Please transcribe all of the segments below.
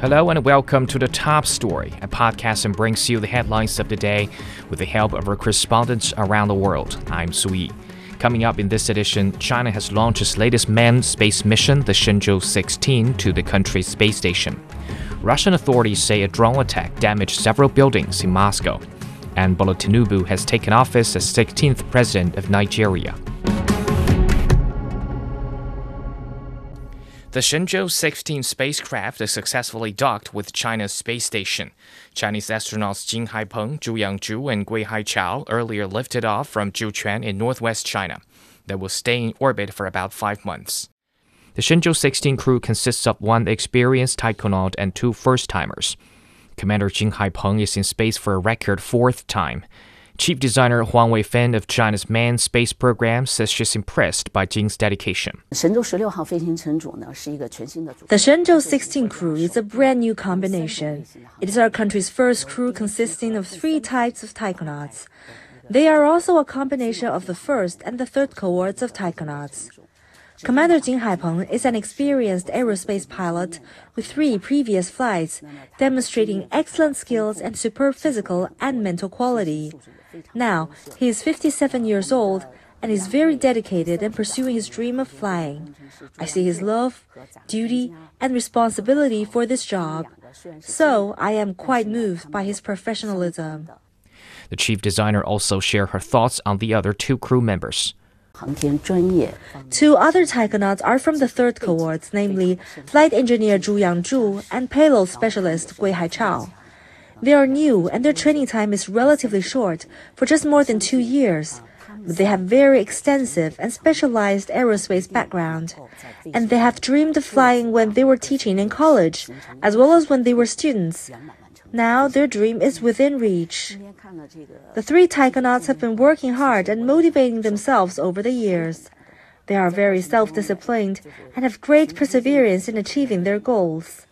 Hello and welcome to the top story, a podcast that brings you the headlines of the day with the help of our correspondents around the world. I'm Sui. Coming up in this edition, China has launched its latest manned space mission, the Shenzhou 16, to the country's space station. Russian authorities say a drone attack damaged several buildings in Moscow. And Bola Tinubu has taken office as 16th president of Nigeria. The Shenzhou 16 spacecraft is successfully docked with China's space station. Chinese astronauts Jing Haipeng, Zhu Yangzhu, and Gui Haichao earlier lifted off from Jiuquan in northwest China. They will stay in orbit for about five months. The Shenzhou 16 crew consists of one experienced taikonaut and two first timers. Commander Jing Haipeng is in space for a record fourth time. Chief designer Huang Weifen of China's manned space program says she's impressed by Jing's dedication. The Shenzhou 16 crew is a brand new combination. It is our country's first crew consisting of three types of taikonauts. They are also a combination of the first and the third cohorts of taikonauts. Commander Jing Haipeng is an experienced aerospace pilot with three previous flights, demonstrating excellent skills and superb physical and mental quality. Now, he is 57 years old and is very dedicated in pursuing his dream of flying. I see his love, duty, and responsibility for this job. So, I am quite moved by his professionalism. The chief designer also shared her thoughts on the other two crew members. Two other taikonauts are from the third cohort, namely flight engineer Zhu Yangzhu and payload specialist Gui Haichao. They are new and their training time is relatively short, for just more than two years. But they have very extensive and specialized aerospace background, and they have dreamed of flying when they were teaching in college, as well as when they were students. Now their dream is within reach. The three taikonauts have been working hard and motivating themselves over the years. They are very self disciplined and have great perseverance in achieving their goals.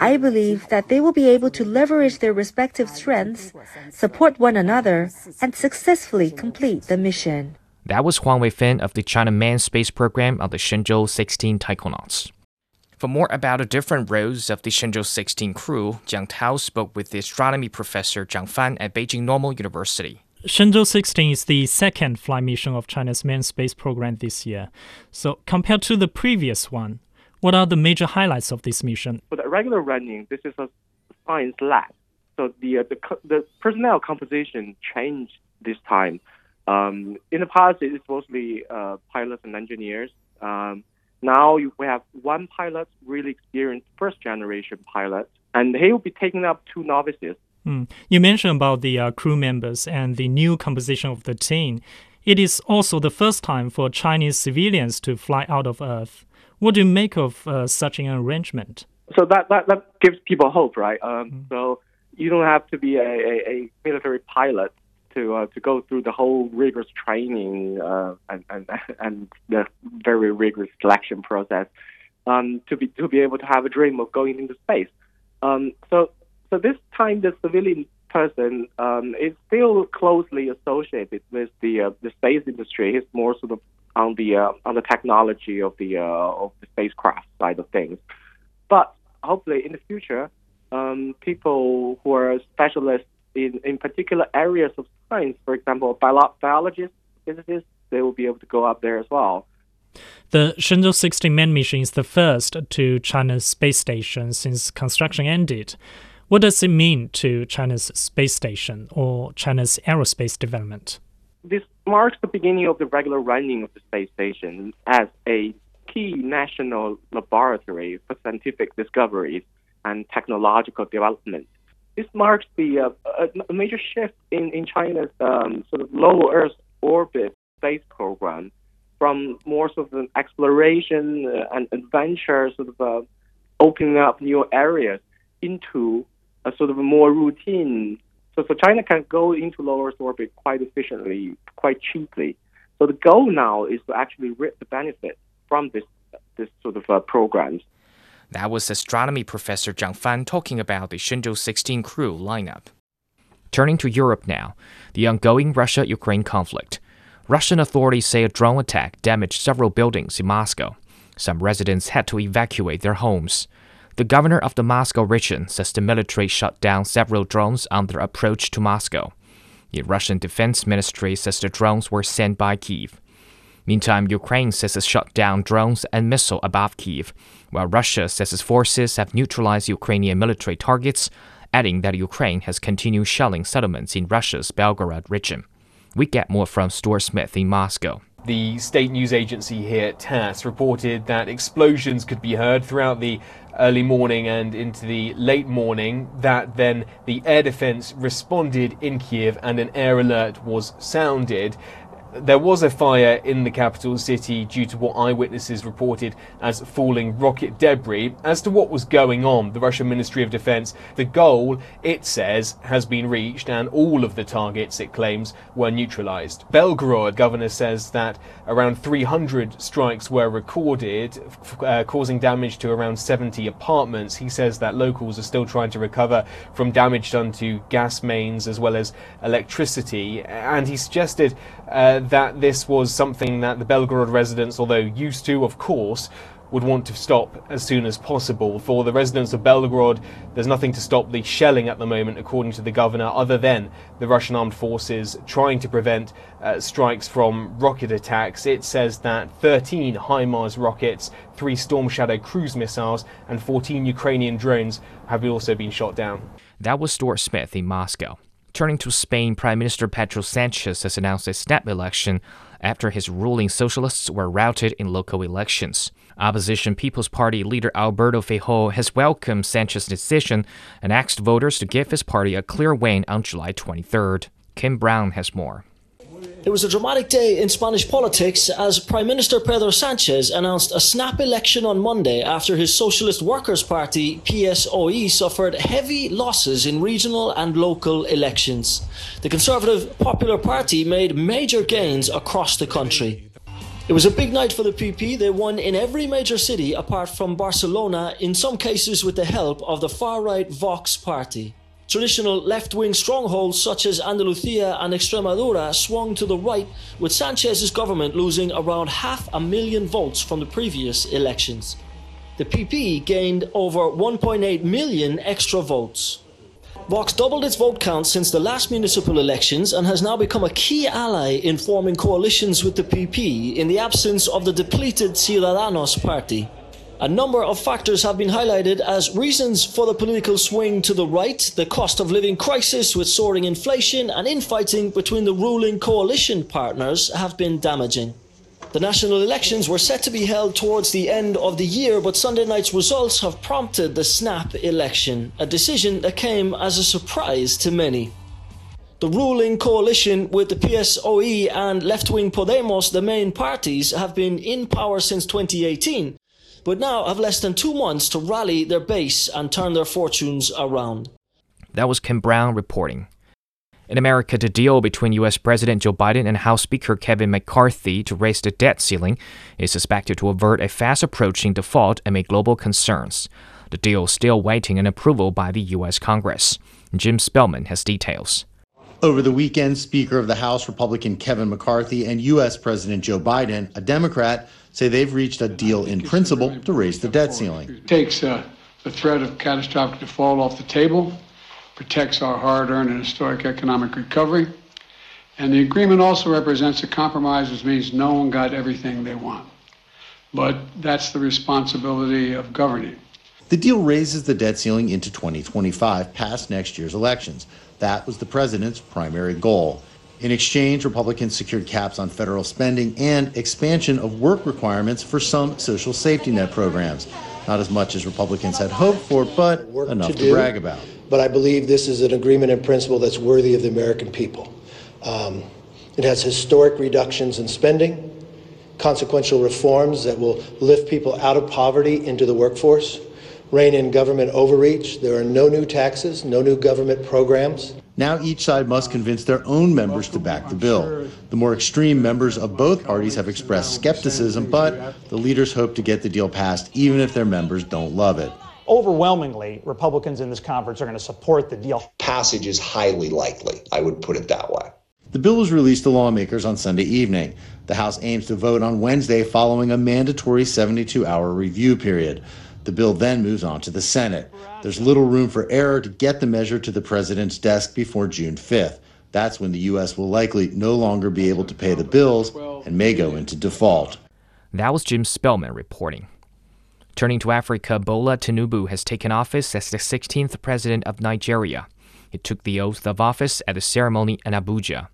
I believe that they will be able to leverage their respective strengths, support one another, and successfully complete the mission. That was Huang Weifen of the China Manned Space Program on the Shenzhou 16 Taikonauts. For more about the different roles of the Shenzhou 16 crew, Jiang Tao spoke with the astronomy professor Zhang Fan at Beijing Normal University. Shenzhou 16 is the second flight mission of China's manned space program this year. So, compared to the previous one, what are the major highlights of this mission? For the regular running, this is a science lab. So the, uh, the, the personnel composition changed this time. Um, in the past, it was mostly uh, pilots and engineers. Um, now we have one pilot, really experienced first generation pilot, and he will be taking up two novices. Mm. You mentioned about the uh, crew members and the new composition of the team. It is also the first time for Chinese civilians to fly out of Earth. What do you make of uh, such an arrangement? So that, that, that gives people hope, right? Um, mm. So you don't have to be a, a, a military pilot to uh, to go through the whole rigorous training uh, and, and and the very rigorous selection process um, to be to be able to have a dream of going into space. Um, so so this time the civilian person um, is still closely associated with the uh, the space industry. He's more sort of on the uh, on the technology of the uh, of the spacecraft side of things. But hopefully, in the future, um, people who are specialists in, in particular areas of science, for example, bio- biologists, physicists, they will be able to go up there as well. The Shenzhou 16 manned mission is the first to China's space station since construction ended. What does it mean to China's space station or China's aerospace development? This marks the beginning of the regular running of the space station as a key national laboratory for scientific discoveries and technological development. This marks the uh, a, major shift in, in China's um, sort of low Earth orbit space program from more sort of an exploration uh, and adventure, sort of uh, opening up new areas into a sort of more routine so, so China can go into low Earth orbit quite efficiently, quite cheaply. So the goal now is to actually reap the benefit from this this sort of uh, programs. That was astronomy professor Zhang Fan talking about the Shenzhou 16 crew lineup. Turning to Europe now, the ongoing Russia-Ukraine conflict. Russian authorities say a drone attack damaged several buildings in Moscow. Some residents had to evacuate their homes. The governor of the Moscow region says the military shot down several drones on their approach to Moscow. The Russian Defense Ministry says the drones were sent by Kiev. Meantime, Ukraine says it shot down drones and missiles above Kiev, while Russia says its forces have neutralized Ukrainian military targets, adding that Ukraine has continued shelling settlements in Russia's Belgorod region. We get more from Stuart Smith in Moscow. The state news agency here, TASS, reported that explosions could be heard throughout the early morning and into the late morning. That then the air defense responded in Kiev and an air alert was sounded there was a fire in the capital city due to what eyewitnesses reported as falling rocket debris. As to what was going on, the Russian Ministry of Defense, the goal, it says, has been reached and all of the targets, it claims, were neutralized. Belgorod governor says that around 300 strikes were recorded, uh, causing damage to around 70 apartments. He says that locals are still trying to recover from damage done to gas mains as well as electricity. And he suggested uh, that this was something that the Belgorod residents, although used to, of course, would want to stop as soon as possible. For the residents of Belgorod, there's nothing to stop the shelling at the moment, according to the governor, other than the Russian armed forces trying to prevent uh, strikes from rocket attacks. It says that 13 HIMARS rockets, three Storm Shadow cruise missiles, and 14 Ukrainian drones have also been shot down. That was Stuart Smith in Moscow. Turning to Spain, Prime Minister Pedro Sanchez has announced a snap election after his ruling socialists were routed in local elections. Opposition People's Party leader Alberto Feijóo has welcomed Sanchez's decision and asked voters to give his party a clear win on July 23rd. Kim Brown has more. It was a dramatic day in Spanish politics as Prime Minister Pedro Sanchez announced a snap election on Monday after his Socialist Workers' Party, PSOE, suffered heavy losses in regional and local elections. The Conservative Popular Party made major gains across the country. It was a big night for the PP. They won in every major city apart from Barcelona, in some cases with the help of the far right Vox party. Traditional left wing strongholds such as Andalusia and Extremadura swung to the right, with Sanchez's government losing around half a million votes from the previous elections. The PP gained over 1.8 million extra votes. Vox doubled its vote count since the last municipal elections and has now become a key ally in forming coalitions with the PP in the absence of the depleted Ciudadanos party. A number of factors have been highlighted as reasons for the political swing to the right, the cost of living crisis with soaring inflation and infighting between the ruling coalition partners have been damaging. The national elections were set to be held towards the end of the year, but Sunday night's results have prompted the snap election, a decision that came as a surprise to many. The ruling coalition with the PSOE and left wing Podemos, the main parties, have been in power since 2018 but now have less than two months to rally their base and turn their fortunes around. That was Kim Brown reporting. In America, the deal between U.S. President Joe Biden and House Speaker Kevin McCarthy to raise the debt ceiling is suspected to avert a fast approaching default amid global concerns. The deal is still waiting an approval by the U.S. Congress. Jim Spellman has details. Over the weekend, Speaker of the House Republican Kevin McCarthy and U.S. President Joe Biden, a Democrat, say they've reached a deal in principle to raise the debt ceiling. It takes uh, the threat of catastrophic default off the table, protects our hard earned and historic economic recovery, and the agreement also represents a compromise, which means no one got everything they want. But that's the responsibility of governing. The deal raises the debt ceiling into 2025, past next year's elections. That was the president's primary goal. In exchange, Republicans secured caps on federal spending and expansion of work requirements for some social safety net programs. Not as much as Republicans had hoped for, but work enough to, to brag about. But I believe this is an agreement in principle that's worthy of the American people. Um, it has historic reductions in spending, consequential reforms that will lift people out of poverty into the workforce rein in government overreach. There are no new taxes, no new government programs. Now each side must convince their own members to back the bill. The more extreme members of both parties have expressed skepticism, but the leaders hope to get the deal passed even if their members don't love it. Overwhelmingly, Republicans in this conference are going to support the deal. Passage is highly likely, I would put it that way. The bill was released to lawmakers on Sunday evening. The House aims to vote on Wednesday following a mandatory 72 hour review period. The bill then moves on to the Senate. There's little room for error to get the measure to the president's desk before June 5th. That's when the U.S. will likely no longer be able to pay the bills and may go into default. That was Jim Spellman reporting. Turning to Africa, Bola Tinubu has taken office as the 16th president of Nigeria. He took the oath of office at a ceremony in Abuja.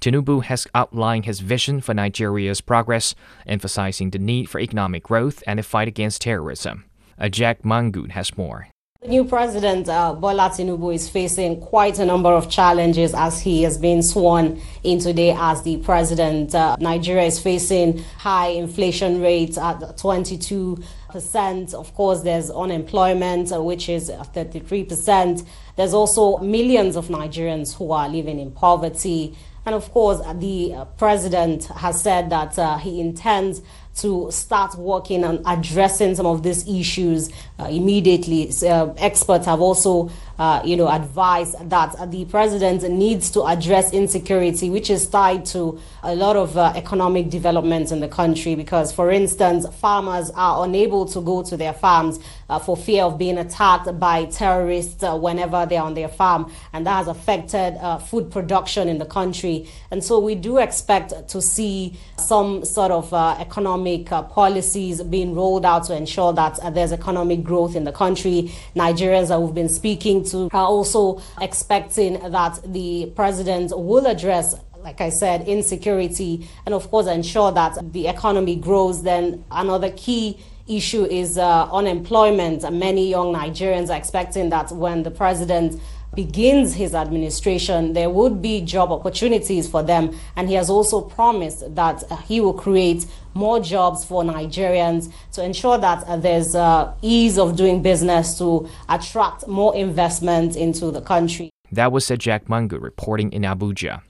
Tinubu has outlined his vision for Nigeria's progress, emphasizing the need for economic growth and the fight against terrorism. Jack Mangoot has more. The new president, uh, Bola Tinubu, is facing quite a number of challenges as he has been sworn in today as the president. Uh, Nigeria is facing high inflation rates at 22 percent. Of course, there's unemployment, uh, which is 33 percent. There's also millions of Nigerians who are living in poverty. And of course, the uh, president has said that uh, he intends to start working on addressing some of these issues uh, immediately. Uh, experts have also, uh, you know, advised that the president needs to address insecurity, which is tied to a lot of uh, economic developments in the country. Because, for instance, farmers are unable to go to their farms uh, for fear of being attacked by terrorists uh, whenever they're on their farm, and that has affected food production in the country. And so, we do expect to see some sort of economic economic uh, policies being rolled out to ensure that uh, there's economic growth in the country. Nigerians that we've been speaking to are also expecting that the president will address like I said, insecurity, and of course, ensure that the economy grows. Then another key issue is uh, unemployment. Many young Nigerians are expecting that when the president begins his administration, there would be job opportunities for them. And he has also promised that uh, he will create more jobs for Nigerians to ensure that uh, there's uh, ease of doing business to attract more investment into the country. That was Jack Mangoot reporting in Abuja.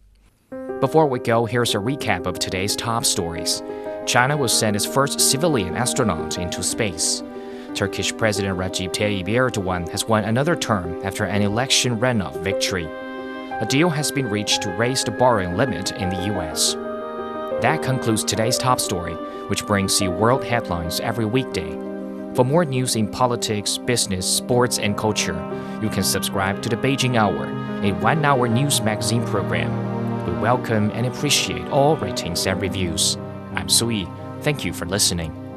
Before we go, here's a recap of today's top stories. China will send its first civilian astronaut into space. Turkish President Recep Tayyip Erdogan has won another term after an election runoff victory. A deal has been reached to raise the borrowing limit in the US. That concludes today's top story, which brings you world headlines every weekday. For more news in politics, business, sports, and culture, you can subscribe to the Beijing Hour, a one hour news magazine program. We welcome and appreciate all ratings and reviews. I'm Sui. Thank you for listening.